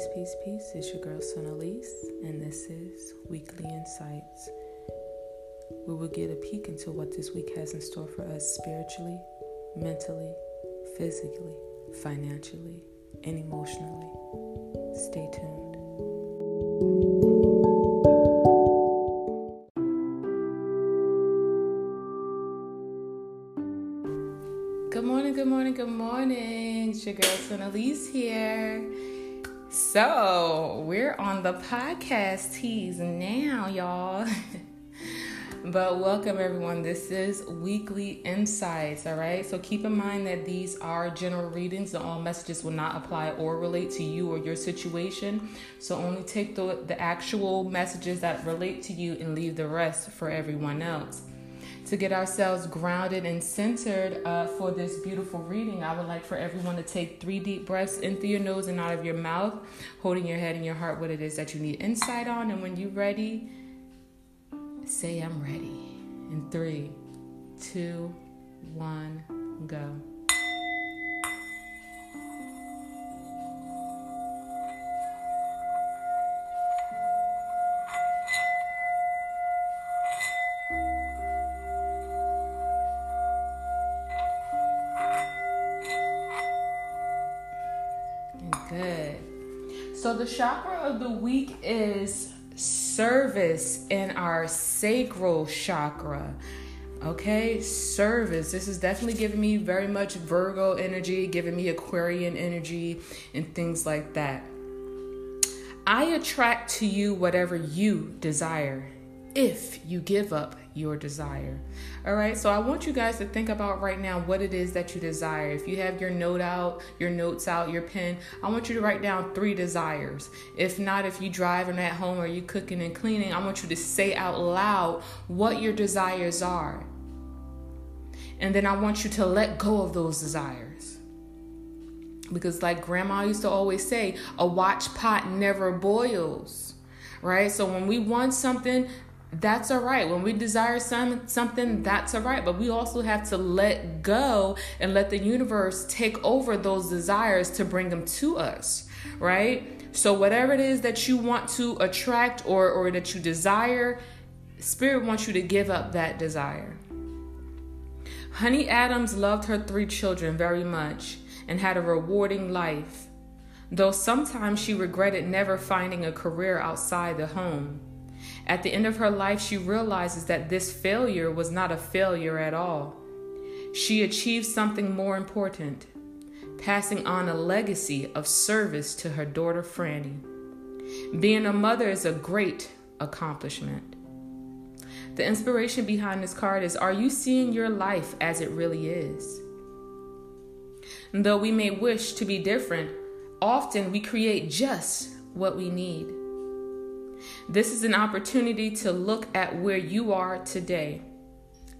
Peace, peace, peace. It's your girl, Son Elise, and this is Weekly Insights, we'll get a peek into what this week has in store for us spiritually, mentally, physically, financially, and emotionally. Stay tuned. Good morning, good morning, good morning. It's your girl, Son Elise here. So, we're on the podcast tease now, y'all. but welcome, everyone. This is weekly insights, all right? So, keep in mind that these are general readings, and all messages will not apply or relate to you or your situation. So, only take the, the actual messages that relate to you and leave the rest for everyone else to get ourselves grounded and centered uh, for this beautiful reading, I would like for everyone to take three deep breaths in through your nose and out of your mouth, holding your head and your heart what it is that you need insight on. And when you're ready, say, I'm ready. In three, two, one, go. Good. So the chakra of the week is service in our sacral chakra. Okay, service. This is definitely giving me very much Virgo energy, giving me Aquarian energy, and things like that. I attract to you whatever you desire if you give up your desire. All right, so I want you guys to think about right now what it is that you desire. If you have your note out, your notes out, your pen, I want you to write down three desires. If not, if you driving at home or you cooking and cleaning, I want you to say out loud what your desires are. And then I want you to let go of those desires. Because, like grandma used to always say, a watch pot never boils right? So when we want something, that's all right. When we desire some something, that's all right. But we also have to let go and let the universe take over those desires to bring them to us, right? So whatever it is that you want to attract or or that you desire, spirit wants you to give up that desire. Honey Adams loved her three children very much and had a rewarding life, though sometimes she regretted never finding a career outside the home. At the end of her life, she realizes that this failure was not a failure at all. She achieved something more important, passing on a legacy of service to her daughter Franny. Being a mother is a great accomplishment. The inspiration behind this card is Are you seeing your life as it really is? Though we may wish to be different, often we create just what we need. This is an opportunity to look at where you are today.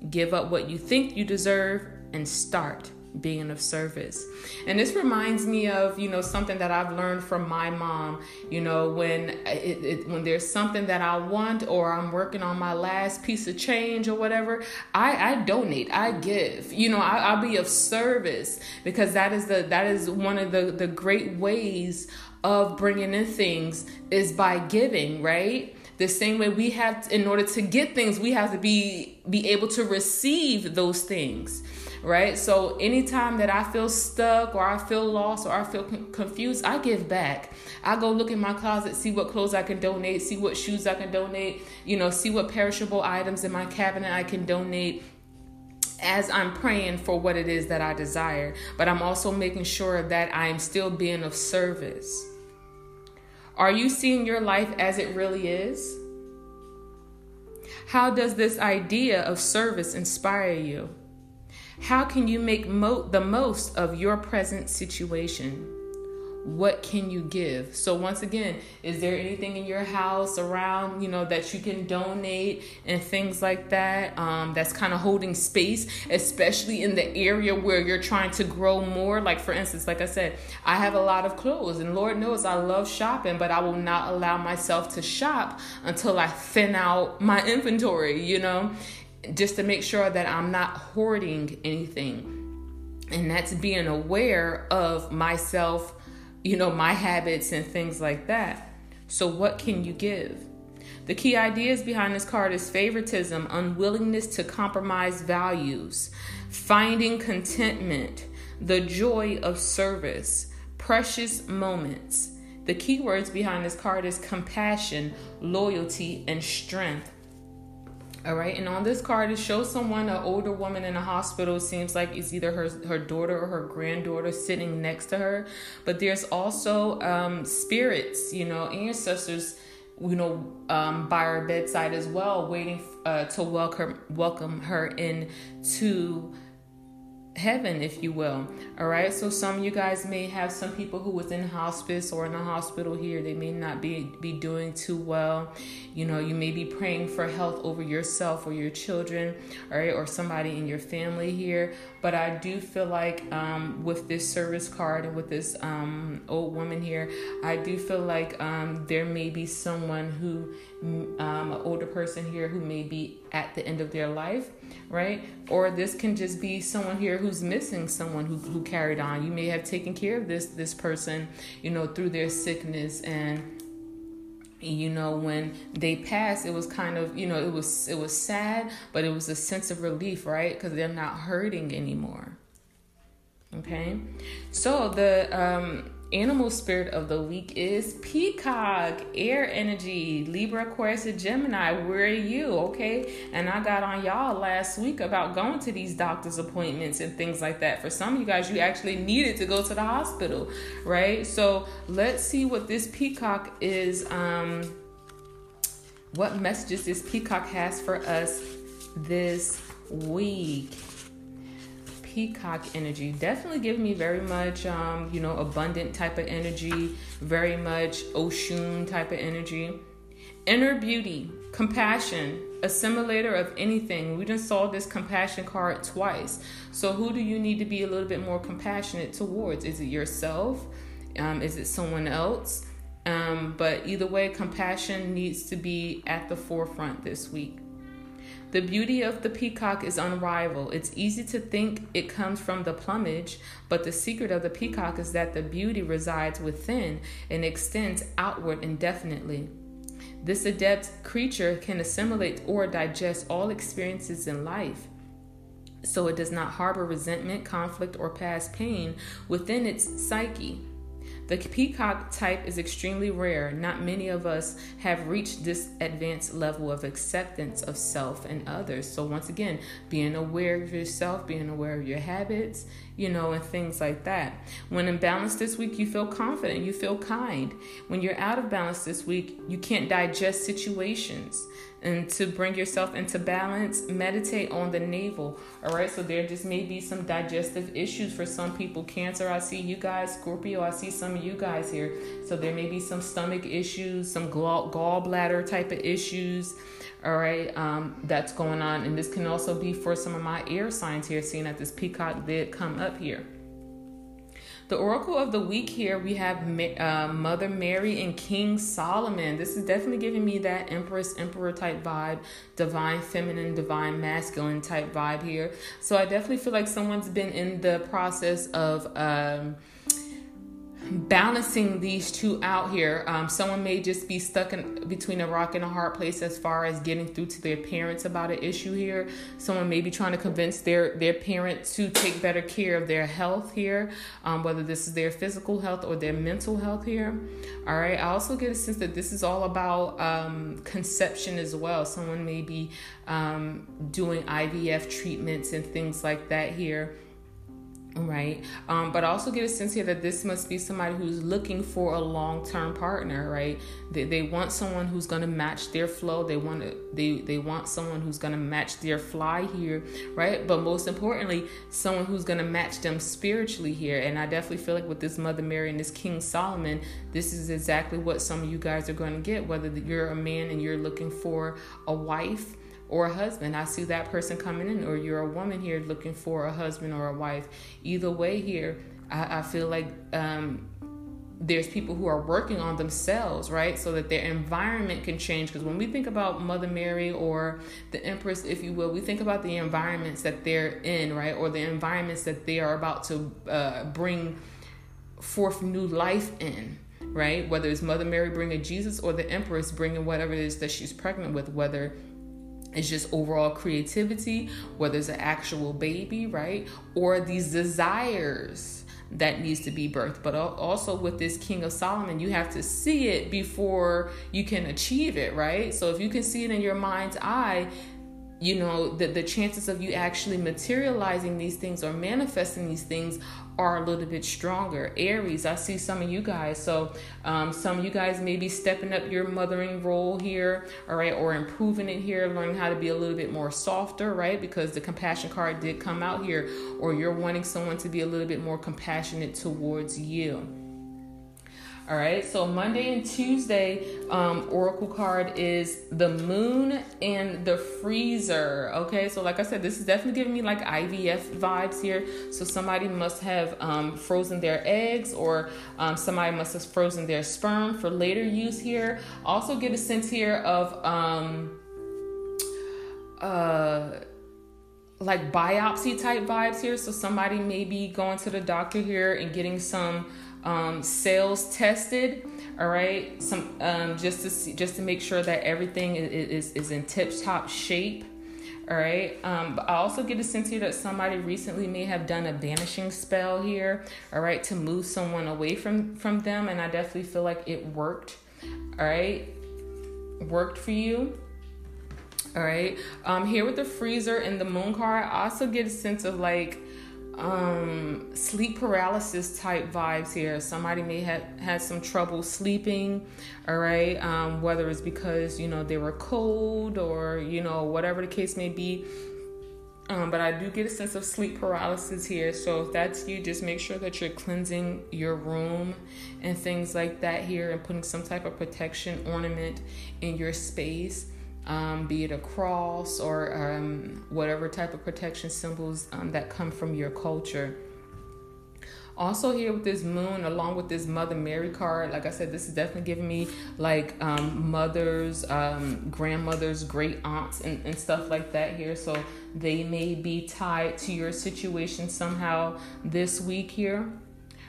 Give up what you think you deserve and start being of service. And this reminds me of, you know, something that I've learned from my mom, you know, when it, it, when there's something that I want or I'm working on my last piece of change or whatever, I, I donate, I give, you know, I, I'll be of service because that is the, that is one of the, the great ways of bringing in things is by giving, right? The same way we have in order to get things, we have to be be able to receive those things, right? So anytime that I feel stuck or I feel lost or I feel confused, I give back. I go look in my closet, see what clothes I can donate, see what shoes I can donate, you know, see what perishable items in my cabinet I can donate as I'm praying for what it is that I desire, but I'm also making sure that I'm still being of service. Are you seeing your life as it really is? How does this idea of service inspire you? How can you make mo- the most of your present situation? What can you give? So once again is there anything in your house around you know that you can donate and things like that um, that's kind of holding space especially in the area where you're trying to grow more? Like for instance like i said i have a lot of clothes and lord knows i love shopping but i will not allow myself to shop until i thin out my inventory you know just to make sure that i'm not hoarding anything. And that's being aware of myself you know, my habits and things like that. So, what can you give? The key ideas behind this card is favoritism, unwillingness to compromise values, finding contentment, the joy of service, precious moments. The key words behind this card is compassion, loyalty, and strength. All right, and on this card, it shows someone, an older woman in a hospital. Seems like it's either her her daughter or her granddaughter sitting next to her. But there's also um, spirits, you know, ancestors, you know, um, by her bedside as well, waiting uh, to welcome welcome her in to heaven, if you will. All right. So some of you guys may have some people who was in hospice or in a hospital here. They may not be be doing too well. You know, you may be praying for health over yourself or your children, all right, or somebody in your family here. But I do feel like um, with this service card and with this um, old woman here, I do feel like um, there may be someone who, um, an older person here who may be at the end of their life, right? Or this can just be someone here who's missing someone who, who carried on. You may have taken care of this this person, you know, through their sickness and you know when they passed it was kind of you know it was it was sad but it was a sense of relief right because they're not hurting anymore okay so the um animal spirit of the week is peacock air energy libra aquarius and gemini. Where are you? Okay. And i got on y'all last week about going to these doctor's appointments and things like that. For some of you guys you actually needed to go to the hospital right? So let's see what this peacock is um what messages this peacock has for us this week peacock energy. Definitely give me very much um, you know abundant type of energy very much oshun type of energy. Inner beauty compassion assimilator of anything. We just saw this compassion card twice. So who do you need to be a little bit more compassionate towards? Is it yourself? Um, is it someone else? Um, but either way compassion needs to be at the forefront this week the beauty of the peacock is unrivaled. It's easy to think it comes from the plumage, but the secret of the peacock is that the beauty resides within and extends outward indefinitely. This adept creature can assimilate or digest all experiences in life. So it does not harbor resentment, conflict, or past pain within its psyche. The peacock type is extremely rare. Not many of us have reached this advanced level of acceptance of self and others. So, once again, being aware of yourself, being aware of your habits, you know, and things like that. When in balance this week, you feel confident, you feel kind. When you're out of balance this week, you can't digest situations and to bring yourself into balance, meditate on the navel. All right, so there just may be some digestive issues for some people. Cancer, I see you guys. Scorpio, I see some of you guys here. So there may be some stomach issues, some gall- gallbladder type of issues. All right, um, that's going on, and this can also be for some of my air signs here. Seeing that this peacock did come up here. The oracle of the week here, we have uh, Mother Mary and King Solomon. This is definitely giving me that Empress, Emperor type vibe, divine feminine, divine masculine type vibe here. So I definitely feel like someone's been in the process of. Um, balancing these two out here. Um, someone may just be stuck in between a rock and a hard place as far as getting through to their parents about an issue here. Someone may be trying to convince their their parent to take better care of their health here, um, whether this is their physical health or their mental health here. All right. I also get a sense that this is all about um, conception as well. Someone may be um, doing IVF treatments and things like that here right. Um, but also get a sense here that this must be somebody who's looking for a long-term partner right? They, they want someone who's going to match their flow. They want to they they want someone who's going to match their fly here right? But most importantly someone who's going to match them spiritually here. And i definitely feel like with this mother mary and this king solomon this is exactly what some of you guys are going to get whether you're a man and you're looking for a wife or a husband. I see that person coming in, or you're a woman here looking for a husband or a wife. Either way, here, I, I feel like um, there's people who are working on themselves, right? So that their environment can change. Because when we think about Mother Mary or the Empress, if you will, we think about the environments that they're in, right? Or the environments that they are about to uh, bring forth new life in right whether it's mother mary bringing jesus or the empress bringing whatever it is that she's pregnant with whether it's just overall creativity whether it's an actual baby right? Or these desires that needs to be birthed. But also with this king of solomon you have to see it before you can achieve it right? So if you can see it in your mind's eye you know the, the chances of you actually materializing these things or manifesting these things are a little bit stronger. Aries i see some of you guys. So um, some of you guys may be stepping up your mothering role here all right or improving it here learning how to be a little bit more softer right? Because the compassion card did come out here or you're wanting someone to be a little bit more compassionate towards you all right, so Monday and Tuesday, um, Oracle card is the moon and the freezer. Okay, so like I said, this is definitely giving me like IVF vibes here. So somebody must have um, frozen their eggs, or um, somebody must have frozen their sperm for later use here. Also, get a sense here of um, uh, like biopsy type vibes here. So somebody may be going to the doctor here and getting some um, cells tested. All right, some um, just to see, just to make sure that everything is is in tip top shape. All right. Um, but I also get a sense here that somebody recently may have done a banishing spell here. All right, to move someone away from from them, and I definitely feel like it worked. All right, worked for you. All right. Um, here with the freezer and the moon card, I also get a sense of like um sleep paralysis type vibes here. Somebody may have had some trouble sleeping all right? Um whether it's because you know they were cold or you know whatever the case may be. Um, but I do get a sense of sleep paralysis here. So if that's you, just make sure that you're cleansing your room and things like that here and putting some type of protection ornament in your space um, be it a cross or um, whatever type of protection symbols um, that come from your culture. Also, here with this moon, along with this Mother Mary card, like I said, this is definitely giving me like um, mothers, um, grandmothers, great aunts, and, and stuff like that here. So they may be tied to your situation somehow this week here.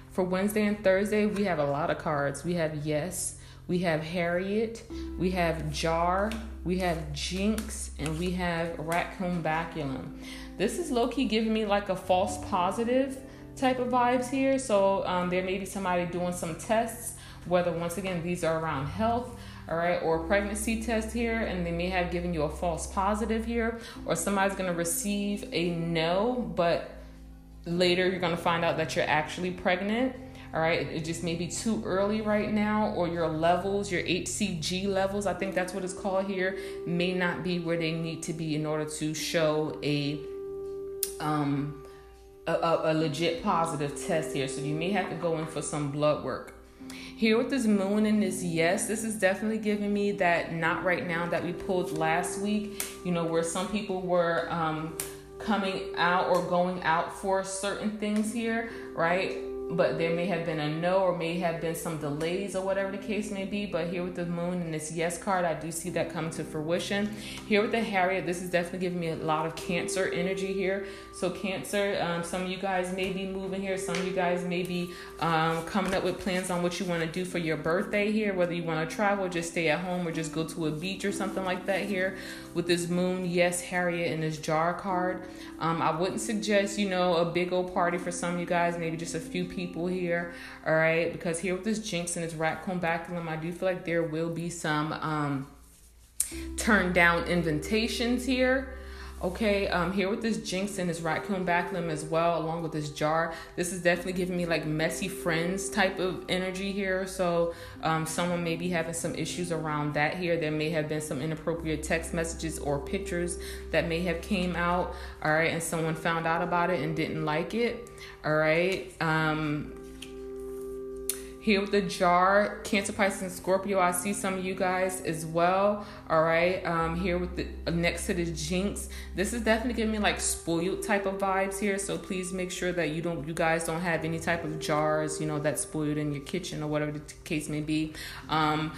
For Wednesday and Thursday, we have a lot of cards. We have Yes, we have Harriet, we have Jar, we have Jinx, and we have Raccoonbaculum. This is low key giving me like a false positive type of vibes here. So um, there may be somebody doing some tests, whether once again these are around health, all right, or pregnancy test here, and they may have given you a false positive here, or somebody's gonna receive a no, but later you're gonna find out that you're actually pregnant all right? It just may be too early right now or your levels your hcg levels i think that's what it's called here may not be where they need to be in order to show a um a, a, legit positive test here. So you may have to go in for some blood work. Here with this moon and this yes this is definitely giving me that not right now that we pulled last week you know where some people were um coming out or going out for certain things here right but there may have been a no or may have been some delays or whatever the case may be but here with the moon and this yes card i do see that come to fruition. Here with the harriet this is definitely giving me a lot of cancer energy here. So cancer um, some of you guys may be moving here. Some of you guys may be um, coming up with plans on what you want to do for your birthday here whether you want to travel just stay at home or just go to a beach or something like that here. With this moon yes harriet and this jar card um, i wouldn't suggest you know a big old party for some of you guys maybe just a few people people here, all right? Because here with this jinx and this raccoonbaculum, I do feel like there will be some um, turned down invitations here. Okay, um, here with this jinx and this raccoonbaculum as well, along with this jar. This is definitely giving me like messy friends type of energy here. So um, someone may be having some issues around that here. There may have been some inappropriate text messages or pictures that may have came out. All right, and someone found out about it and didn't like it. All right. Um, here with the jar, Cancer, Pisces, and Scorpio. I see some of you guys as well. All right. Um, here with the uh, next to the Jinx. This is definitely giving me like spoiled type of vibes here. So please make sure that you don't, you guys don't have any type of jars, you know, that's spoiled in your kitchen or whatever the case may be. Um,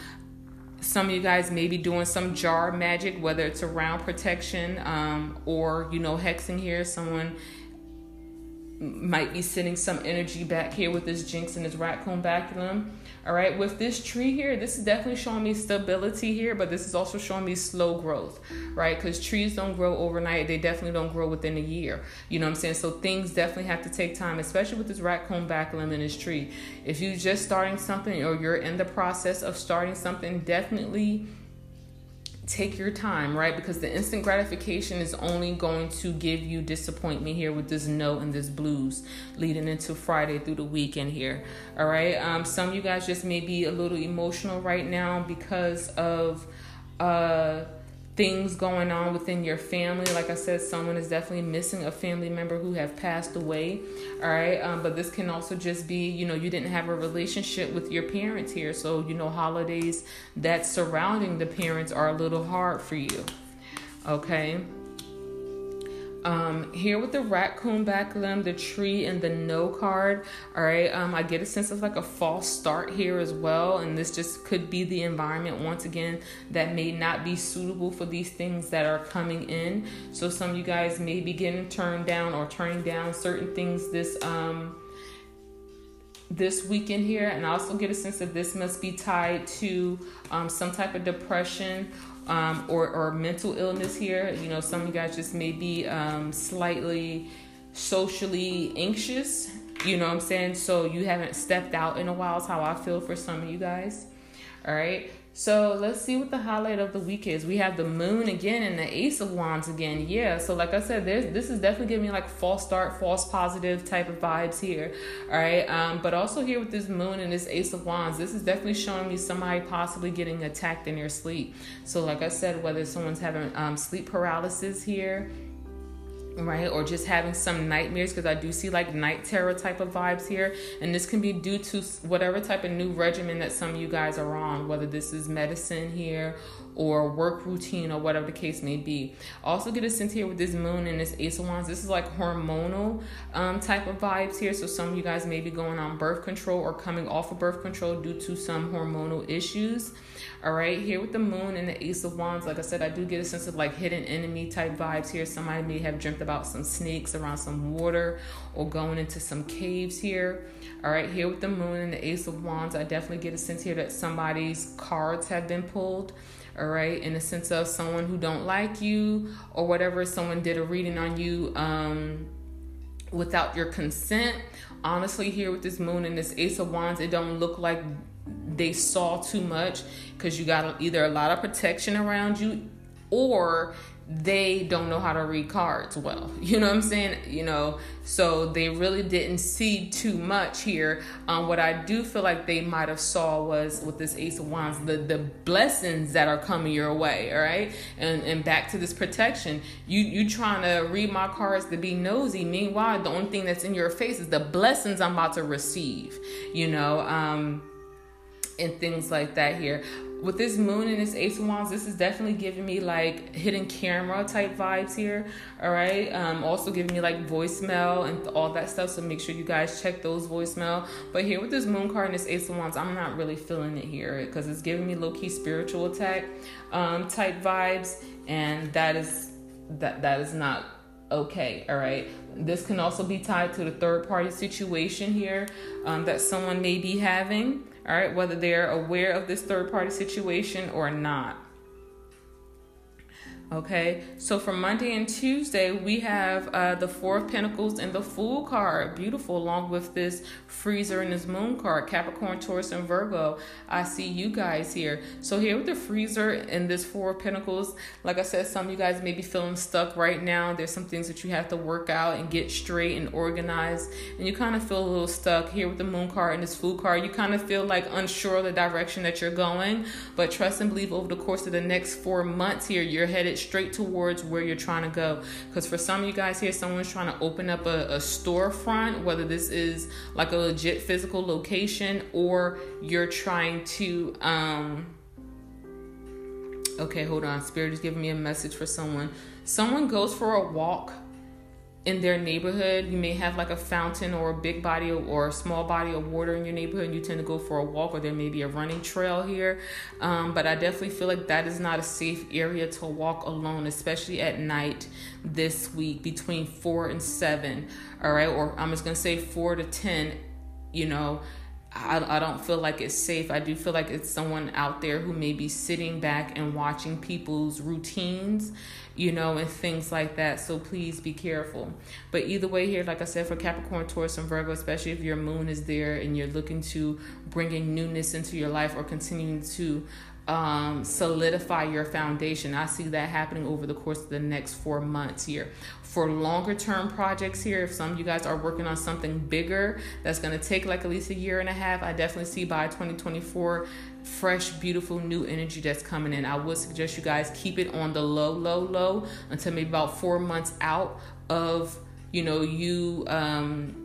some of you guys may be doing some jar magic, whether it's around protection um, or you know hexing here. Someone might be sending some energy back here with this jinx and this raccoon baculum. All right, with this tree here, this is definitely showing me stability here, but this is also showing me slow growth, right? Because trees don't grow overnight, they definitely don't grow within a year. You know what I'm saying? So things definitely have to take time, especially with this raccoon baculum in this tree. If you're just starting something or you're in the process of starting something, definitely take your time, right? Because the instant gratification is only going to give you disappointment here with this no and this blues leading into Friday through the weekend here. All right. Um, some of you guys just may be a little emotional right now because of uh things going on within your family. Like I said, someone is definitely missing a family member who have passed away. All right. Um, but this can also just be, you know, you didn't have a relationship with your parents here. So, you know, holidays that surrounding the parents are a little hard for you. Okay. Um, here with the raccoon baculum, the tree, and the no card. All right, um, I get a sense of like a false start here as well, and this just could be the environment once again that may not be suitable for these things that are coming in. So some of you guys may be getting turned down or turning down certain things this um this weekend here and I also get a sense that this must be tied to um, some type of depression um, or, or mental illness here. You know, some of you guys just may be um, slightly socially anxious. You know what I'm saying? So you haven't stepped out in a while, is how I feel for some of you guys. All right. So let's see what the highlight of the week is. We have the moon again and the ace of wands again. Yeah. So like I said, there's this is definitely giving me like false start, false positive type of vibes here. All right. Um, but also here with this moon and this ace of wands, this is definitely showing me somebody possibly getting attacked in their sleep. So like I said, whether someone's having um, sleep paralysis here right? Or just having some nightmares because i do see like night terror type of vibes here. And this can be due to whatever type of new regimen that some of you guys are on whether this is medicine here or work routine or whatever the case may be also get a sense here with this moon and this ace of wands this is like hormonal um, type of vibes here so some of you guys may be going on birth control or coming off of birth control due to some hormonal issues all right, here with the moon and the ace of wands, like I said, I do get a sense of like hidden enemy type vibes here. Somebody may have dreamt about some snakes around some water or going into some caves here. All right, here with the moon and the ace of wands, I definitely get a sense here that somebody's cards have been pulled all right? In the sense of someone who don't like you or whatever someone did a reading on you um without your consent. Honestly here with this moon and this ace of wands it don't look like they saw too much because you got either a lot of protection around you or they don't know how to read cards well. You know what I'm saying? You know, so they really didn't see too much here. Um, what I do feel like they might have saw was with this Ace of Wands, the the blessings that are coming your way. All right, and and back to this protection. You you trying to read my cards to be nosy. Meanwhile, the only thing that's in your face is the blessings I'm about to receive. You know. Um, and things like that here. With this moon and this ace of wands, this is definitely giving me like hidden camera type vibes here. All right. Um, also giving me like voicemail and all that stuff. So make sure you guys check those voicemail. But here with this moon card and this ace of wands, I'm not really feeling it here because it's giving me low key spiritual attack um, type vibes, and that is that that is not okay all right this can also be tied to the third party situation here um, that someone may be having all right, whether they're aware of this third party situation or not. Okay, so for Monday and Tuesday, we have uh, the Four of Pentacles and the Fool card. Beautiful, along with this Freezer and this Moon card, Capricorn, Taurus, and Virgo. I see you guys here. So, here with the Freezer and this Four of Pentacles, like I said, some of you guys may be feeling stuck right now. There's some things that you have to work out and get straight and organized, and you kind of feel a little stuck. Here with the Moon card and this Fool card, you kind of feel like unsure of the direction that you're going, but trust and believe over the course of the next four months here, you're headed straight towards where you're trying to go. Because for some of you guys here, someone's trying to open up a, a storefront, whether this is like a legit physical location or you're trying to, um, okay, hold on. Spirit is giving me a message for someone. Someone goes for a walk in their neighborhood. You may have like a fountain or a big body of, or a small body of water in your neighborhood, and you tend to go for a walk, or there may be a running trail here. Um, but I definitely feel like that is not a safe area to walk alone, especially at night this week between four and seven. All right, or I'm just gonna say four to ten. You know, I, I don't feel like it's safe. I do feel like it's someone out there who may be sitting back and watching people's routines, you know, and things like that. So please be careful. But either way, here, like I said, for Capricorn, Taurus, and Virgo, especially if your moon is there and you're looking to bringing newness into your life or continuing to um, solidify your foundation. I see that happening over the course of the next four months here. For longer term projects here, if some of you guys are working on something bigger that's going to take like at least a year and a half, I definitely see by 2024 fresh, beautiful new energy that's coming in. I would suggest you guys keep it on the low, low, low until maybe about four months out of you know you um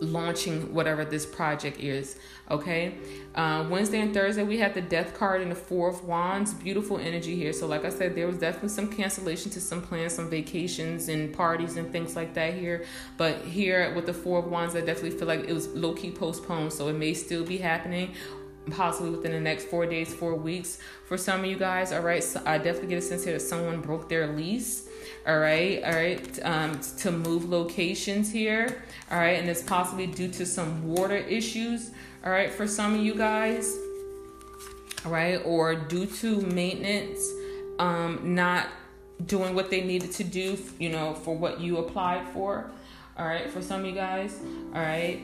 launching whatever this project is. Okay. Uh, Wednesday and Thursday, we have the death card and the four of wands. Beautiful energy here. So, like I said, there was definitely some cancellation to some plans, some vacations and parties and things like that here. But here with the four of wands, I definitely feel like it was low key postponed. So, it may still be happening possibly within the next four days, four weeks. For some of you guys, all right, so I definitely get a sense here that someone broke their lease all right all right um, to move locations here all right and it's possibly due to some water issues all right for some of you guys all right or due to maintenance um, not doing what they needed to do you know for what you applied for all right for some of you guys all right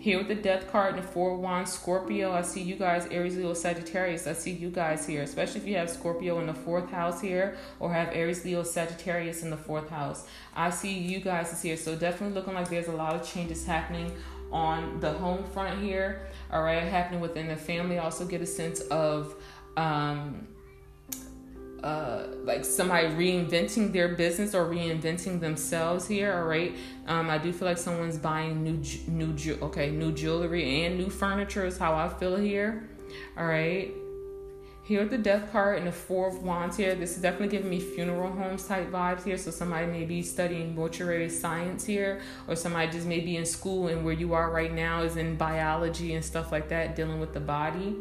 here with the death card and the four wands, Scorpio. I see you guys, Aries, Leo, Sagittarius. I see you guys here, especially if you have Scorpio in the fourth house here or have Aries, Leo, Sagittarius in the fourth house. I see you guys is here. So definitely looking like there's a lot of changes happening on the home front here. All right, happening within the family. I also get a sense of um uh, like somebody reinventing their business or reinventing themselves here. All right, um, I do feel like someone's buying new new okay new jewelry and new furniture is how I feel here. All right. Here with the death card and the four of wands here, this is definitely giving me funeral homes type vibes here. So somebody may be studying mortuary science here, or somebody just may be in school and where you are right now is in biology and stuff like that, dealing with the body.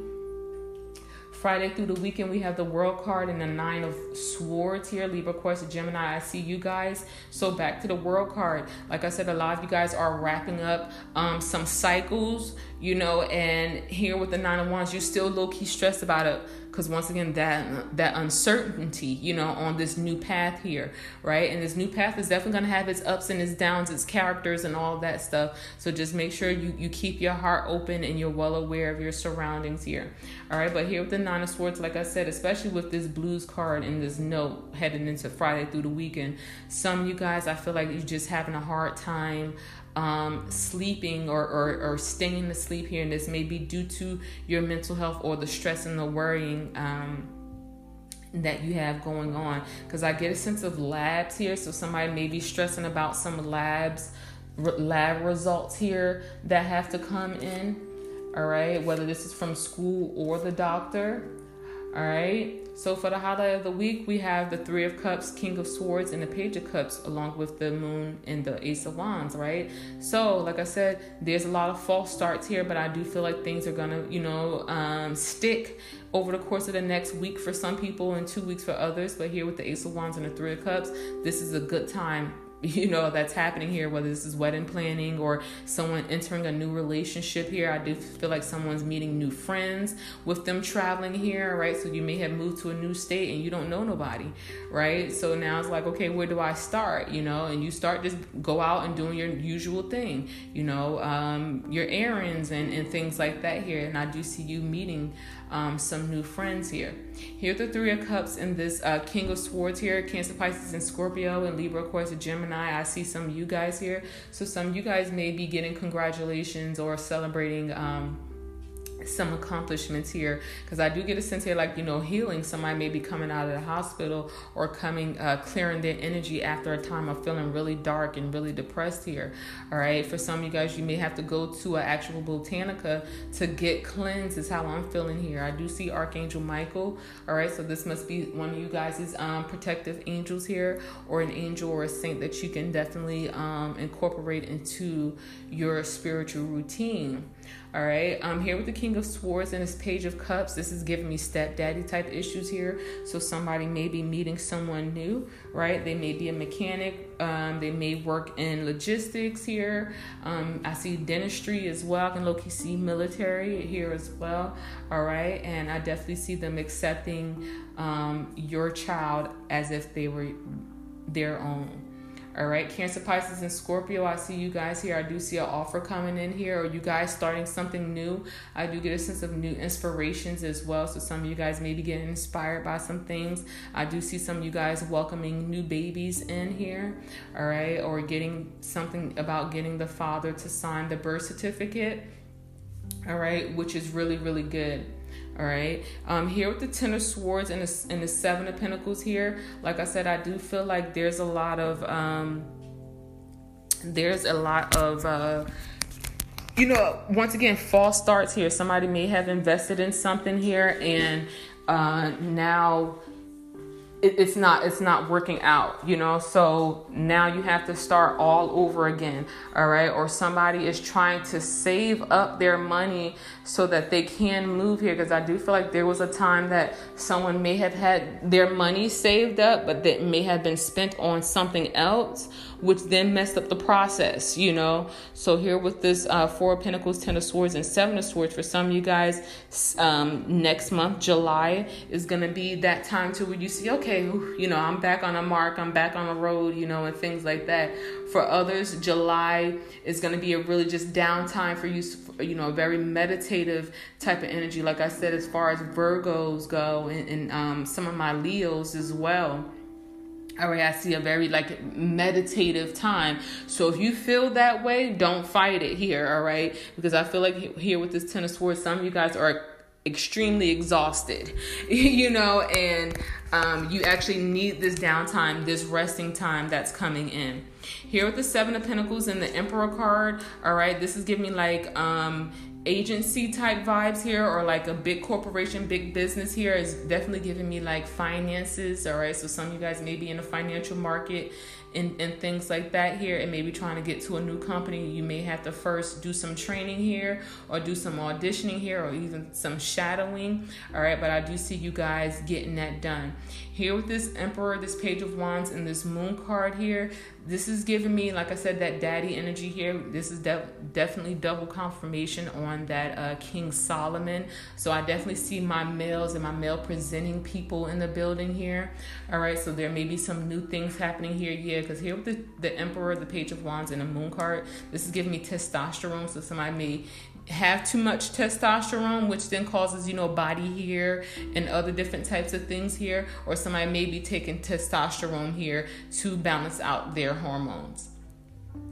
Friday through the weekend, we have the World card and the Nine of Swords here. Libra, Aquarius, Gemini. I see you guys. So back to the World card. Like I said, a lot of you guys are wrapping up um, some cycles, you know, and here with the Nine of Wands, you're still low key stressed about it because once again that that uncertainty you know on this new path here right? And this new path is definitely going to have its ups and its downs its characters and all that stuff. So just make sure you you keep your heart open and you're well aware of your surroundings here. All right but here with the nine of swords like i said especially with this blues card and this note heading into friday through the weekend some of you guys i feel like you're just having a hard time um, sleeping or, or, or staying asleep here, and this may be due to your mental health or the stress and the worrying. Um, that you have going on because I get a sense of labs here. So somebody may be stressing about some labs, lab results here that have to come in. All right, whether this is from school or the doctor. All right. So for the highlight of the week, we have the Three of Cups, King of Swords, and the Page of Cups, along with the Moon and the Ace of Wands, right? So, like I said, there's a lot of false starts here, but I do feel like things are gonna, you know, um, stick over the course of the next week for some people and two weeks for others. But here with the Ace of Wands and the Three of Cups, this is a good time you know that's happening here whether this is wedding planning or someone entering a new relationship here. I do feel like someone's meeting new friends with them traveling here right? So you may have moved to a new state and you don't know nobody right? So now it's like okay where do i start? You know and you start just go out and doing your usual thing you know um, your errands and, and things like that here. And i do see you meeting um, some new friends here. Here are the Three of Cups and this uh, King of Swords here, Cancer, Pisces, and Scorpio, and Libra, of course, Gemini. I see some of you guys here. So some of you guys may be getting congratulations or celebrating. Um, some accomplishments here. Because I do get a sense here like you know healing. Somebody may be coming out of the hospital or coming uh, clearing their energy after a time of feeling really dark and really depressed here. All right for some of you guys you may have to go to an actual botanica to get cleansed is how I'm feeling here. I do see Archangel Michael. All right so this must be one of you guys' um, protective angels here or an angel or a saint that you can definitely um, incorporate into your spiritual routine all right, I'm here with the King of Swords and his Page of Cups. This is giving me stepdaddy type issues here. So somebody may be meeting someone new, right? They may be a mechanic. Um, they may work in logistics here. Um, I see dentistry as well. I can low see military here as well. All right, and I definitely see them accepting um, your child as if they were their own. All right, Cancer, Pisces, and Scorpio. I see you guys here. I do see an offer coming in here, or you guys starting something new. I do get a sense of new inspirations as well. So some of you guys may be getting inspired by some things. I do see some of you guys welcoming new babies in here. All right, or getting something about getting the father to sign the birth certificate. All right, which is really really good. All right. Um, here with the Ten of Swords and the, and the Seven of Pentacles here, like I said, I do feel like there's a lot of um, there's a lot of uh, you know, once again, false starts here. Somebody may have invested in something here, and uh, now it, it's not it's not working out you know? So now you have to start all over again all right? Or somebody is trying to save up their money so that they can move here. Because i do feel like there was a time that someone may have had their money saved up but that may have been spent on something else which then messed up the process, you know. So here with this uh, Four of Pentacles, Ten of Swords, and Seven of Swords, for some of you guys, um, next month, July, is going to be that time to where you see, okay, you know, I'm back on a mark, I'm back on the road, you know, and things like that. For others, July is going to be a really just downtime for you, you know, a very meditative type of energy. Like I said, as far as Virgos go, and, and um, some of my Leos as well all right, I see a very like meditative time. So if you feel that way, don't fight it here, all right? Because I feel like here with this Ten of Swords, some of you guys are extremely exhausted, you know, and um, you actually need this downtime, this resting time that's coming in. Here with the Seven of Pentacles and the Emperor card, all right, this is giving me like um, agency type vibes here or like a big corporation, big business here is definitely giving me like finances. All right. So some of you guys may be in the financial market and, and things like that here and maybe trying to get to a new company. You may have to first do some training here or do some auditioning here or even some shadowing. All right. But I do see you guys getting that done. Here with this Emperor, this Page of Wands, and this Moon card here, this is giving me, like I said, that daddy energy here. This is de- definitely double confirmation on that uh, King Solomon. So I definitely see my males and my male presenting people in the building here. All right, so there may be some new things happening here. Yeah, because here with the, the Emperor, the Page of Wands, and the Moon card, this is giving me testosterone. So somebody may have too much testosterone, which then causes, you know, body hair and other different types of things here, or somebody may be taking testosterone here to balance out their hormones.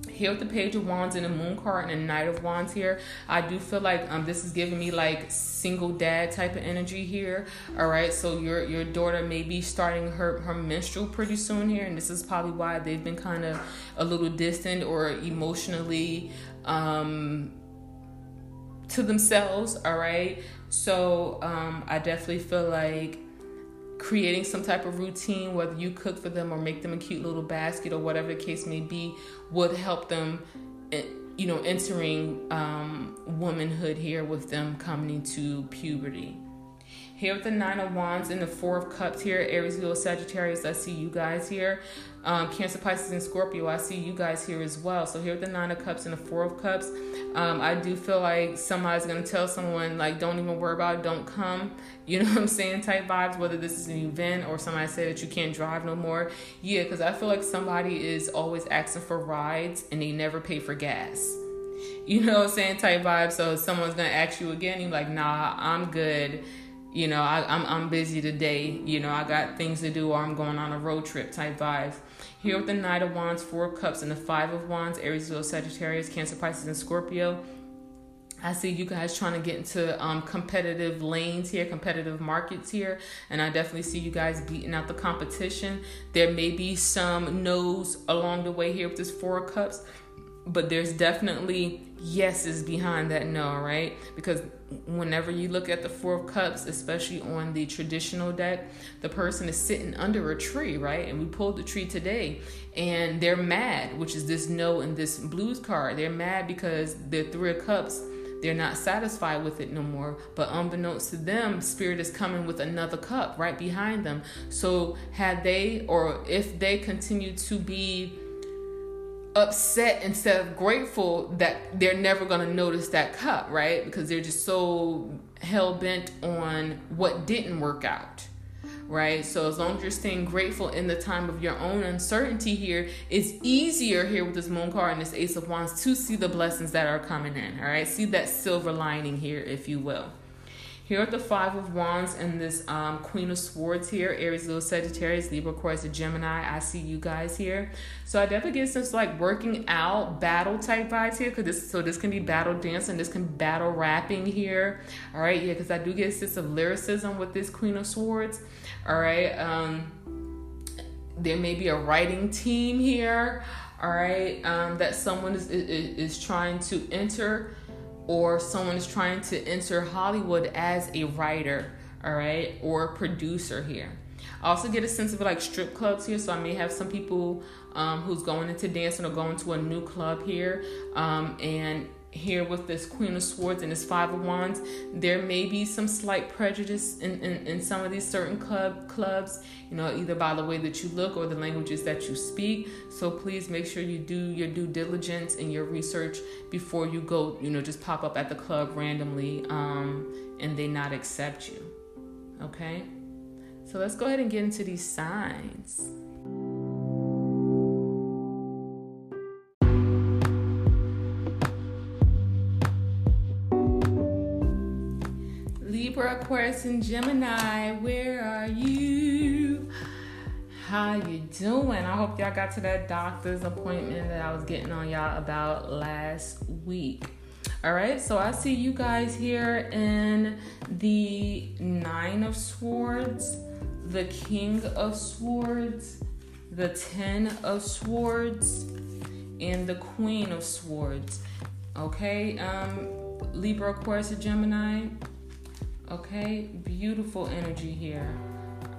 Here with the Page of Wands and the Moon card and the Knight of Wands here, I do feel like um, this is giving me like single dad type of energy here. All right, so your your daughter may be starting her her menstrual pretty soon here, and this is probably why they've been kind of a little distant or emotionally um to themselves all right? So um, i definitely feel like creating some type of routine whether you cook for them or make them a cute little basket or whatever the case may be would help them eh, you know entering um, womanhood here with them coming into puberty here with the Nine of Wands and the Four of Cups here, Aries, Leo, Sagittarius, I see you guys here. Um, Cancer, Pisces, and Scorpio, I see you guys here as well. So here with the Nine of Cups and the Four of Cups, um, I do feel like somebody's to tell someone, like, don't even worry about it, don't come. You know what I'm saying? Type vibes, whether this is an event or somebody say that you can't drive no more. Yeah, because I feel like somebody is always asking for rides and they never pay for gas you know what I'm saying, type vibe. So someone's gonna ask you again, you're like, nah, I'm good you know, I, am I'm, I'm busy today. You know, I got things to do, or I'm going on a road trip type vibes. Here with the Knight of Wands, Four of Cups, and the Five of Wands, Aries, Leo, Sagittarius, Cancer, Pisces, and Scorpio. I see you guys trying to get into um, competitive lanes here, competitive markets here, and I definitely see you guys beating out the competition. There may be some no's along the way here with this Four Cups, but there's definitely yeses behind that no, right? Because whenever you look at the Four of Cups, especially on the traditional deck, the person is sitting under a tree, right? And we pulled the tree today, and they're mad, which is this no and this blues card. They're mad because the Three of Cups. They're not satisfied with it no more, but unbeknownst to them, Spirit is coming with another cup right behind them. So, had they, or if they continue to be upset instead of grateful that they're never going to notice that cup, right? Because they're just so hell bent on what didn't work out, right? So as long as you're staying grateful in the time of your own uncertainty here, it's easier here with this moon card and this ace of wands to see the blessings that are coming in, all right? See that silver lining here, if you will. Here at the Five of Wands and this um, Queen of Swords here, Aries, Leo, Sagittarius, Libra, Aquarius, Gemini. I see you guys here. So I definitely get some like working out battle type vibes here. Cause this, so this can be battle dancing, this can be battle rapping here. All right, yeah, because I do get a sense of lyricism with this Queen of Swords. All right, um, there may be a writing team here. All right, um, that someone is, is is trying to enter or someone is trying to enter Hollywood as a writer, all right, or producer here. I also get a sense of like strip clubs here, so I may have some people um, who's going into dancing or going to a new club here, um, and here with this Queen of Swords and this Five of Wands, there may be some slight prejudice in, in, in, some of these certain club clubs, you know, either by the way that you look or the languages that you speak. So please make sure you do your due diligence and your research before you go, you know, just pop up at the club randomly um, and they not accept you. Okay? So let's go ahead and get into these signs. Libra, Aquarius, and Gemini, where are you? How you doing? I hope y'all got to that doctor's appointment that I was getting on y'all about last week. All right, so I see you guys here in the Nine of Swords, the King of Swords, the Ten of Swords, and the Queen of Swords. Okay, um, Libra, Aquarius, and Gemini Okay, beautiful energy here.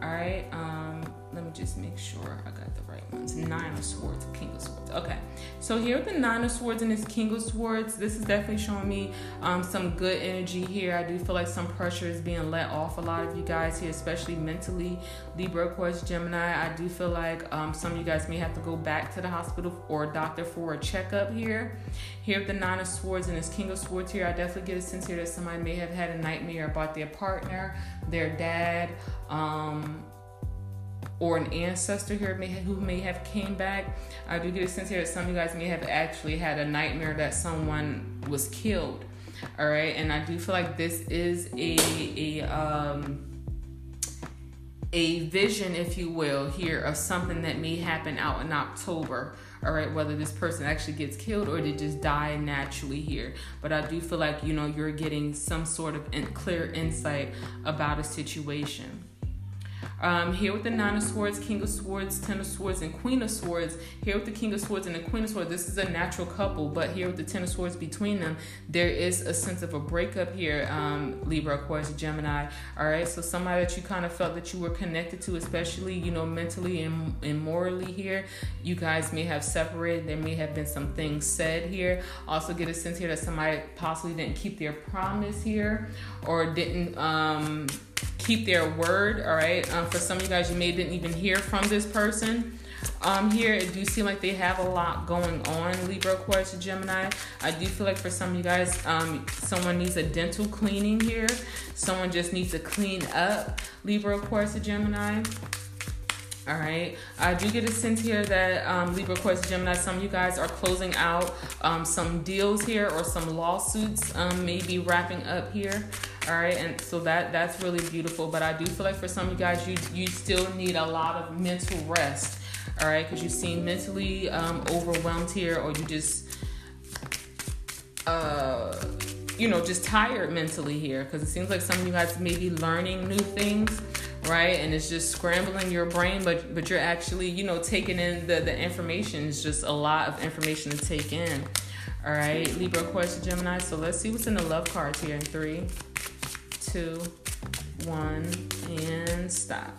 All right, um, let me just make sure I got the right ones. Nine of Swords, King of Swords. Okay, so here with the Nine of Swords and this King of Swords, this is definitely showing me um, some good energy here. I do feel like some pressure is being let off a lot of you guys here, especially mentally. Libra, Aquarius, Gemini. I do feel like um, some of you guys may have to go back to the hospital or doctor for a checkup here. Here with the Nine of Swords and this King of Swords here, I definitely get a sense here that somebody may have had a nightmare about their partner, their dad, um, or an ancestor here may who may have came back. I do get a sense here that some of you guys may have actually had a nightmare that someone was killed. All right, and I do feel like this is a a um a vision, if you will, here of something that may happen out in October. All right, whether this person actually gets killed or they just die naturally here. But I do feel like you know you're getting some sort of in- clear insight about a situation. Um, here with the Nine of Swords, King of Swords, Ten of Swords, and Queen of Swords. Here with the King of Swords and the Queen of Swords, this is a natural couple, but here with the Ten of Swords between them, there is a sense of a breakup here, um, Libra, Aquarius, Gemini. All right, so somebody that you kind of felt that you were connected to, especially, you know, mentally and, and morally here, you guys may have separated. There may have been some things said here. Also, get a sense here that somebody possibly didn't keep their promise here or didn't. Um, keep their word. All right. Um, for some of you guys, you may didn't even hear from this person. Um, here it do seem like they have a lot going on. Libra, Aquarius, Gemini. I do feel like for some of you guys, um, someone needs a dental cleaning here. Someone just needs to clean up. Libra, Aquarius, Gemini. All right. I do get a sense here that um, Libra, Aquarius, Gemini, some of you guys are closing out um, some deals here or some lawsuits um, maybe wrapping up here. All right. And so that that's really beautiful. But I do feel like for some of you guys, you, you still need a lot of mental rest. All right. Because you seem mentally um, overwhelmed here or you just. Uh, you know, just tired mentally here because it seems like some of you guys may be learning new things, right? And it's just scrambling your brain, but but you're actually, you know, taking in the the information. It's just a lot of information to take in. All right, Libra, Aquarius, Gemini. So let's see what's in the love cards here in three, two, one, and stop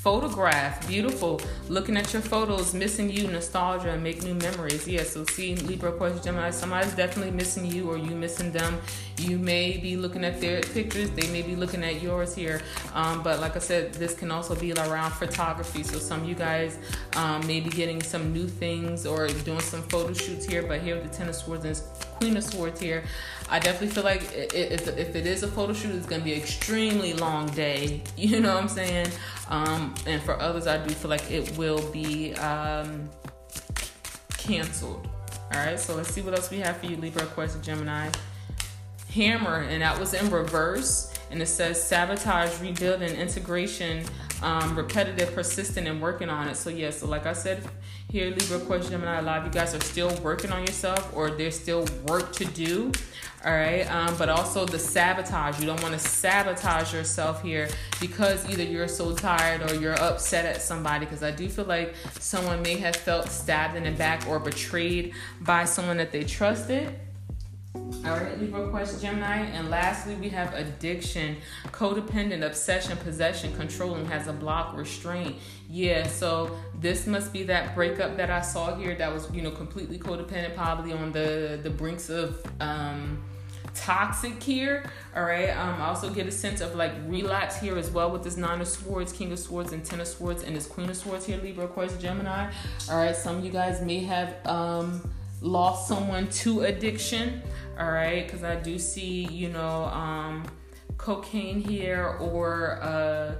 photograph beautiful looking at your photos missing you nostalgia and make new memories yeah so see libra aquarius gemini somebody's definitely missing you or you missing them you may be looking at their pictures they may be looking at yours here um, but like i said this can also be around photography so some of you guys um, may be getting some new things or doing some photo shoots here but here with the ten of swords and queen of swords here I definitely feel like if, it is a photo shoot, it's gonna be an extremely long day. You know what I'm saying? Um, and for others, I do feel like it will be um, canceled. All right, so let's see what else we have for you, Libra, Aquarius, Gemini. Hammer, and that was in reverse, and it says sabotage, rebuild, and integration, um, repetitive, persistent, and working on it. So yeah, so like I said here, Libra, Aquarius, Gemini, a lot of you guys are still working on yourself, or there's still work to do all right? Um, but also the sabotage. You don't want to sabotage yourself here because either you're so tired or you're upset at somebody because i do feel like someone may have felt stabbed in the back or betrayed by someone that they trusted all right, Libra Aquarius, Gemini. And lastly, we have addiction, codependent, obsession, possession, controlling, has a block, restraint. Yeah, so this must be that breakup that I saw here that was, you know, completely codependent, probably on the the brinks of um toxic here. All right. Um, I also get a sense of like relapse here as well with this Nine of Swords, King of Swords, and Ten of Swords, and this Queen of Swords here, Libra, Aquarius, Gemini. All right. Some of you guys may have um, lost someone to addiction. All right. Because I do see, you know, um, cocaine here or. Uh,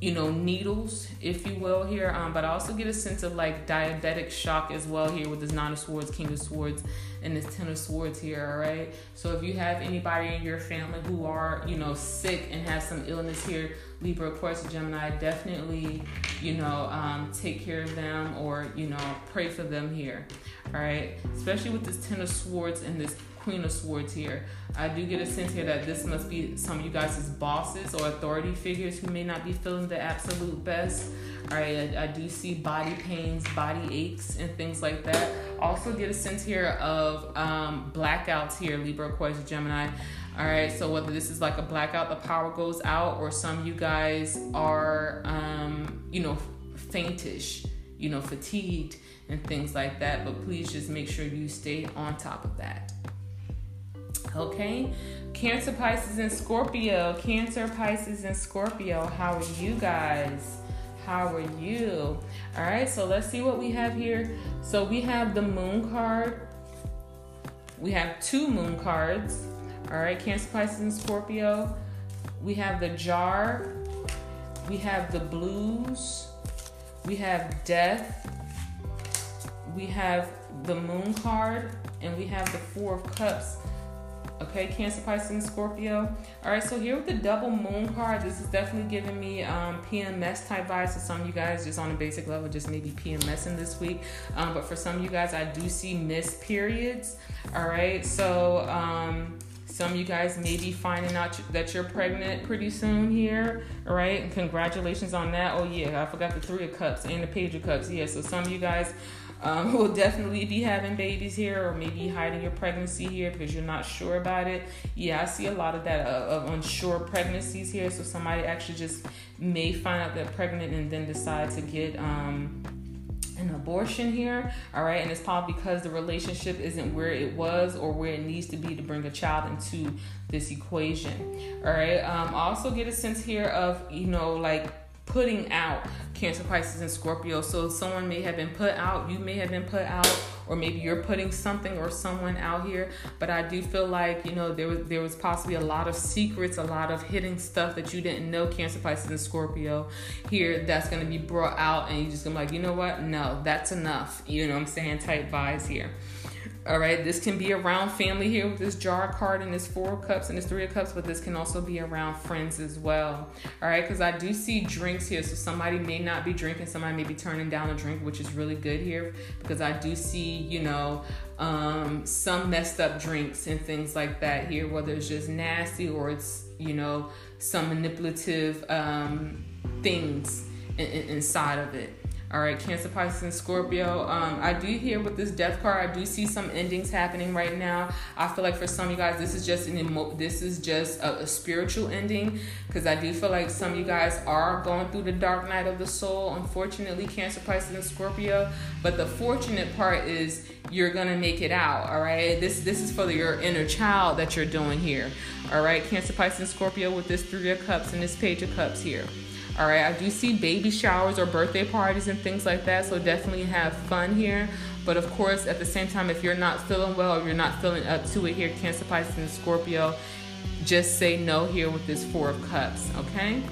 you know, needles, if you will, here. Um, but I also get a sense of like diabetic shock as well here with this Nine of Swords, King of Swords, and this Ten of Swords here, all right? So if you have anybody in your family who are, you know, sick and have some illness here, Libra, Aquarius, Gemini, definitely, you know, um, take care of them or, you know, pray for them here, all right? Especially with this Ten of Swords and this Queen of Swords here. I do get a sense here that this must be some of you guys' bosses or authority figures who may not be feeling the absolute best. All right, I, I do see body pains, body aches, and things like that. Also get a sense here of um, blackouts here, Libra, Aquarius, Gemini. All right, so whether this is like a blackout, the power goes out, or some you guys are, um, you know, faintish, you know, fatigued and things like that. But please just make sure you stay on top of that. Okay, Cancer, Pisces, and Scorpio. Cancer, Pisces, and Scorpio. How are you guys? How are you? All right, so let's see what we have here. So we have the Moon card. We have two Moon cards. All right, Cancer, Pisces, and Scorpio. We have the Jar. We have the Blues. We have Death. We have the Moon card. And we have the Four of Cups. Okay, Cancer, Pisces, and Scorpio. All right, so here with the double moon card, this is definitely giving me um, PMS type vibes. So some of you guys, just on a basic level, just maybe PMSing this week. Um, but for some of you guys, I do see missed periods. All right, so um, some of you guys may be finding out that you're pregnant pretty soon here. All right, and congratulations on that. Oh yeah, I forgot the Three of Cups and the Page of Cups. Yeah, so some of you guys um, will definitely be having babies here or maybe hiding your pregnancy here because you're not sure about it. Yeah, I see a lot of that uh, of unsure pregnancies here. So somebody actually just may find out they're pregnant and then decide to get um, an abortion here. All right, and it's probably because the relationship isn't where it was or where it needs to be to bring a child into this equation. All right, um, also get a sense here of you know like putting out Cancer, Pisces, and Scorpio. So someone may have been put out, you may have been put out, or maybe you're putting something or someone out here. But I do feel like you know there was there was possibly a lot of secrets, a lot of hidden stuff that you didn't know, Cancer, Pisces, and Scorpio. Here, that's gonna be brought out, and you just gonna be like, you know what? No, that's enough. You know what I'm saying? Type vibes here. All right, this can be around family here with this jar card and this four of cups and this three of cups, but this can also be around friends as well. All right, because I do see drinks here, so somebody may not be drinking, somebody may be turning down a drink, which is really good here because I do see, you know, um, some messed up drinks and things like that here, whether it's just nasty or it's, you know, some manipulative um, things in, in, inside of it. All right, Cancer, Pisces, and Scorpio. Um, I do hear with this death card, I do see some endings happening right now. I feel like for some of you guys, this is just an emo- this is just a, a spiritual ending because I do feel like some of you guys are going through the dark night of the soul. Unfortunately, Cancer, Pisces, and Scorpio. But the fortunate part is you're gonna make it out. All right, this this is for your inner child that you're doing here. All right, Cancer, Pisces, and Scorpio with this Three of Cups and this Page of Cups here. All right, I do see baby showers or birthday parties and things like that, so definitely have fun here. But of course, at the same time, if you're not feeling well or you're not feeling up to it here, Cancer, Pisces, and Scorpio, just say no here with this Four of Cups, okay?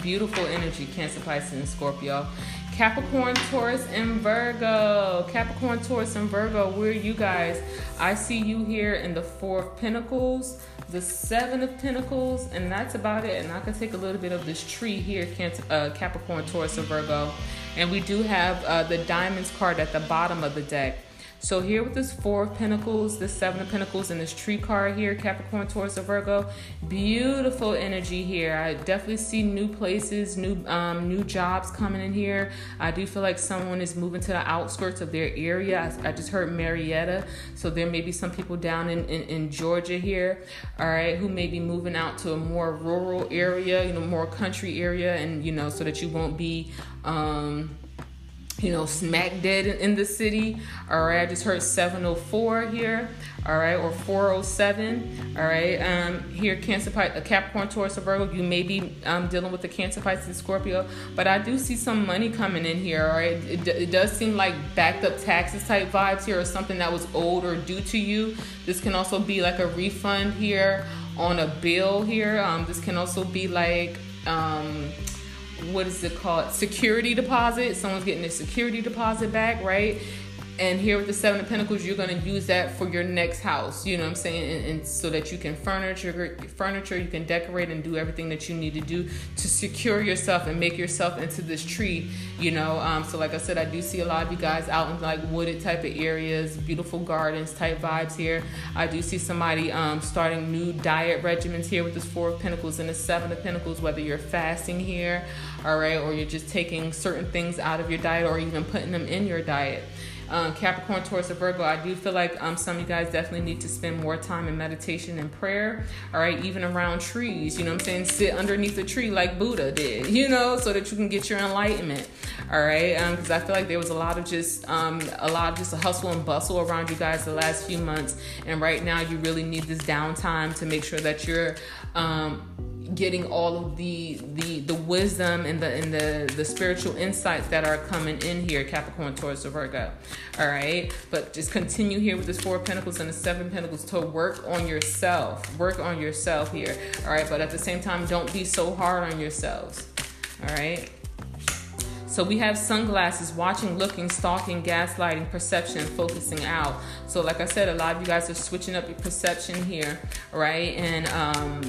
Beautiful energy, Cancer, Pisces, and Scorpio. Capricorn, Taurus, and Virgo. Capricorn, Taurus, and Virgo, where are you guys? I see you here in the Four of Pentacles the Seven of Pentacles, and that's about it. And I can take a little bit of this tree here, uh, Capricorn, Taurus, and Virgo. And we do have uh, the Diamonds card at the bottom of the deck. So here with this Four of Pentacles, this Seven of Pentacles, and this Tree card here, Capricorn, Taurus, or Virgo, beautiful energy here. I definitely see new places, new um, new jobs coming in here. I do feel like someone is moving to the outskirts of their area. I, I just heard Marietta, so there may be some people down in, in, in Georgia here, all right, who may be moving out to a more rural area, you know, more country area, and you know, so that you won't be um, you know, smack dead in the city. All right, I just heard 704 here. All right, or 407. All right, um, here Cancer, Pi- Capricorn, Taurus, or Virgo. You may be um, dealing with the Cancer, Pisces, Scorpio, but I do see some money coming in here. All right, it, it does seem like backed up taxes type vibes here, or something that was owed or due to you. This can also be like a refund here on a bill here. Um, this can also be like um, what is it called? Security deposit. Someone's getting a security deposit back, right? And here with the seven of pentacles you're to use that for your next house you know what i'm saying? And, and, so that you can furniture furniture you can decorate and do everything that you need to do to secure yourself and make yourself into this tree you know? Um, so like i said i do see a lot of you guys out in like wooded type of areas beautiful gardens type vibes here. I do see somebody um, starting new diet regimens here with this four of pentacles and the seven of pentacles whether you're fasting here all right or you're just taking certain things out of your diet or even putting them in your diet um, Capricorn, Taurus, or Virgo, I do feel like um, some of you guys definitely need to spend more time in meditation and prayer. All right, even around trees, you know what I'm saying? Sit underneath a tree like Buddha did, you know, so that you can get your enlightenment. All right, because um, I feel like there was a lot of just um, a lot of just a hustle and bustle around you guys the last few months, and right now you really need this downtime to make sure that you're um, getting all of the the the wisdom and the and the the spiritual insights that are coming in here capricorn taurus or virgo. All right? But just continue here with this four pentacles and the seven pentacles to work on yourself. Work on yourself here. All right? But at the same time don't be so hard on yourselves. All right? So we have sunglasses, watching, looking, stalking, gaslighting, perception, focusing out. So like I said, a lot of you guys are switching up your perception here, right? And um,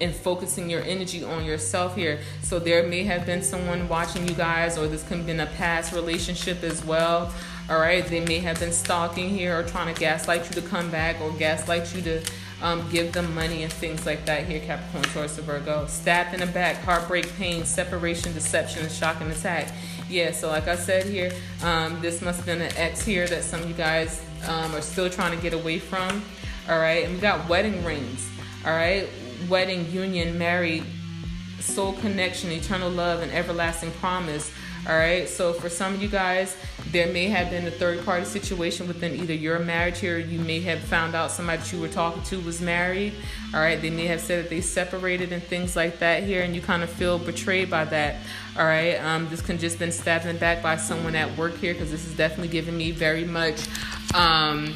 and focusing your energy on yourself here. So there may have been someone watching you guys, or this could have been a past relationship as well. All right, they may have been stalking here or trying to gaslight you to come back or gaslight you to um, give them money and things like that here, Capricorn, Taurus, Virgo. Stab in the back, heartbreak, pain, separation, deception, shock, and attack. Yeah, so like I said here, um, this must have been an ex here that some of you guys um, are still trying to get away from. All right, and we got wedding rings. All right, wedding union, married, soul connection, eternal love, and everlasting promise. All right. So for some of you guys, there may have been a third party situation within either your marriage here, you may have found out somebody that you were talking to was married. All right. They may have said that they separated and things like that here, and you kind of feel betrayed by that. All right. Um, this can just been stabbed in the back by someone at work here because this is definitely giving me very much. Um,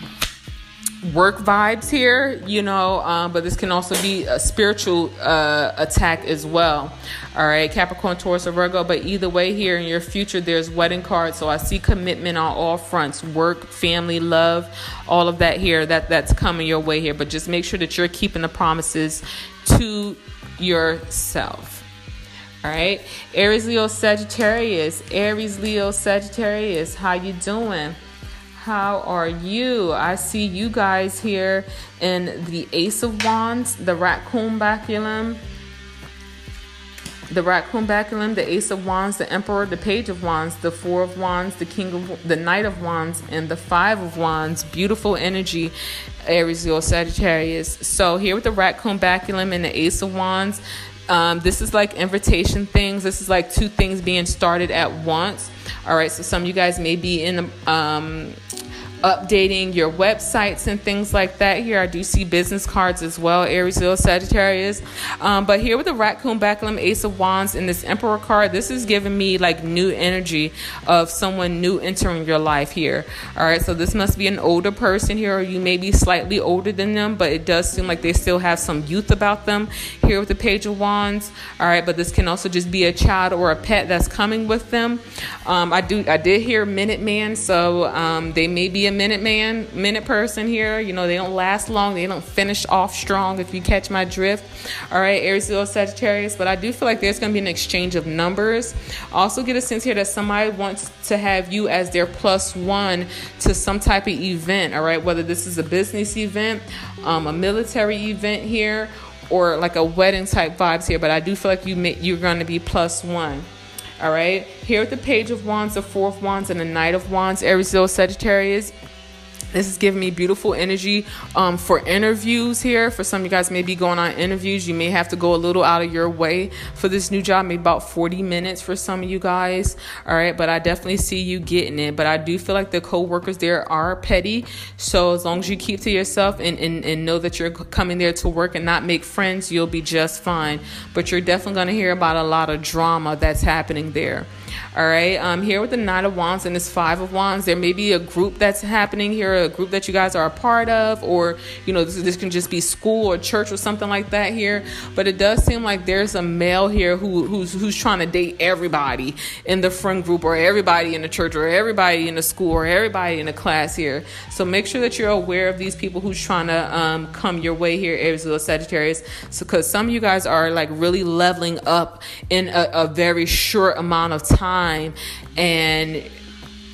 work vibes here, you know, um, but this can also be a spiritual uh, attack as well. All right, Capricorn, Taurus, or Virgo. But either way, here in your future, there's wedding cards. So I see commitment on all fronts: work, family, love, all of that here. That that's coming your way here. But just make sure that you're keeping the promises to yourself. All right, Aries, Leo, Sagittarius. Aries, Leo, Sagittarius. How you doing? How are you? I see you guys here in the Ace of Wands, the Raccoon Baculum, the Raccoon Baculum, the Ace of Wands, the Emperor, the Page of Wands, the Four of Wands, the King of the Knight of Wands, and the Five of Wands. Beautiful energy, Aries, Leo, Sagittarius. So here with the Raccoon Baculum and the Ace of Wands, um, this is like invitation things. This is like two things being started at once. All right, so some of you guys may be in the um, updating your websites and things like that. Here, I do see business cards as well, Aries, Leo, Sagittarius. Um, but here with the Raccoon Baculum Ace of Wands and this Emperor card, this is giving me like new energy of someone new entering your life here. All right, so this must be an older person here, or you may be slightly older than them, but it does seem like they still have some youth about them here with the Page of Wands. All right, but this can also just be a child or a pet that's coming with them. Um, I do, I did hear Minuteman, so um, they may be a minute man, minute person here. You know, they don't last long. They don't finish off strong, if you catch my drift. All right, Aries, Leo, Sagittarius. But I do feel like there's going to be an exchange of numbers. Also, get a sense here that somebody wants to have you as their plus one to some type of event. All right, whether this is a business event, um, a military event here, or like a wedding type vibes here. But I do feel like you may, you're going to be plus one. All right. Here with the Page of Wands, the Four of Wands, and the Knight of Wands, Aries, Leo, Sagittarius. This is giving me beautiful energy um, for interviews here. For some of you guys may be going on interviews. You may have to go a little out of your way for this new job, maybe about 40 minutes for some of you guys. All right, but I definitely see you getting it. But I do feel like the co-workers there are petty. So as long as you keep to yourself and, and, and know that you're coming there to work and not make friends, you'll be just fine. But you're definitely going to hear about a lot of drama that's happening there. All right. Um, here with the Nine of Wands and this Five of Wands, there may be a group that's happening here, a group that you guys are a part of, or you know, this, this can just be school or church or something like that here. But it does seem like there's a male here who who's who's trying to date everybody in the friend group, or everybody in the church, or everybody in the school, or everybody in the class here. So make sure that you're aware of these people who's trying to um, come your way here, Aries, Leo, Sagittarius. So because some of you guys are like really leveling up in a, a very short amount of time time and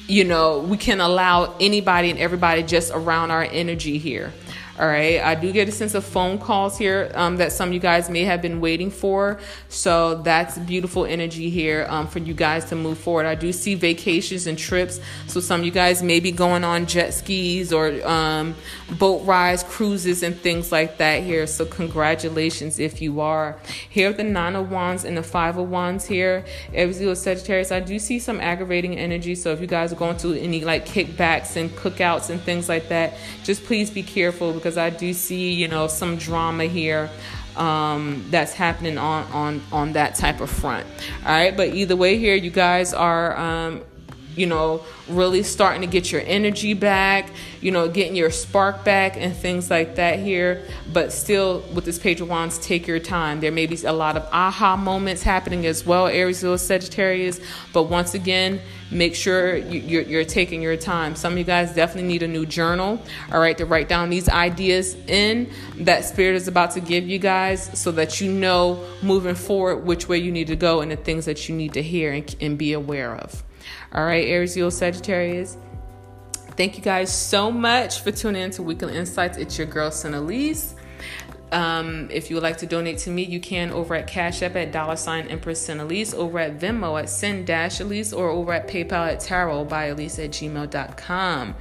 you know we can allow anybody and everybody just around our energy here all right. I do get a sense of phone calls here um, that some of you guys may have been waiting for. So that's beautiful energy here um, for you guys to move forward. I do see vacations and trips. So some of you guys may be going on jet skis or um, boat rides, cruises, and things like that here. So congratulations if you are. Here with the Nine of Wands and the Five of Wands here. Every Sagittarius, I do see some aggravating energy. So if you guys are going to any like kickbacks and cookouts and things like that, just please be careful because I do see, you know, some drama here um, that's happening on on on that type of front. All right, but either way, here you guys are. Um, you know, really starting to get your energy back, you know, getting your spark back and things like that here. But still, with this Page of Wands, take your time. There may be a lot of aha moments happening as well, Aries, Leo, Sagittarius. But once again, make sure you're, you're taking your time. Some of you guys definitely need a new journal, all right, to write down these ideas in that Spirit is about to give you guys so that you know moving forward which way you need to go and the things that you need to hear and, and be aware of. All right, Aries, Leo, Sagittarius. Thank you guys so much for tuning in to Weekly Insights. It's your girl, Sinalise. Um, if you would like to donate to me, you can over at Cash App at dollar sign Empress Elise, over at Venmo at Send Dash Elise, or over at PayPal at Tarot by Elise at gmail.com.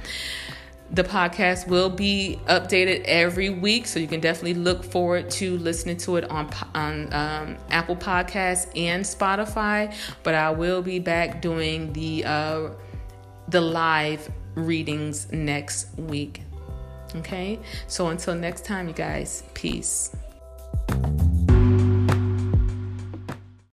The podcast will be updated every week, so you can definitely look forward to listening to it on on um, Apple Podcasts and Spotify. But I will be back doing the uh, the live readings next week. Okay, so until next time, you guys, peace.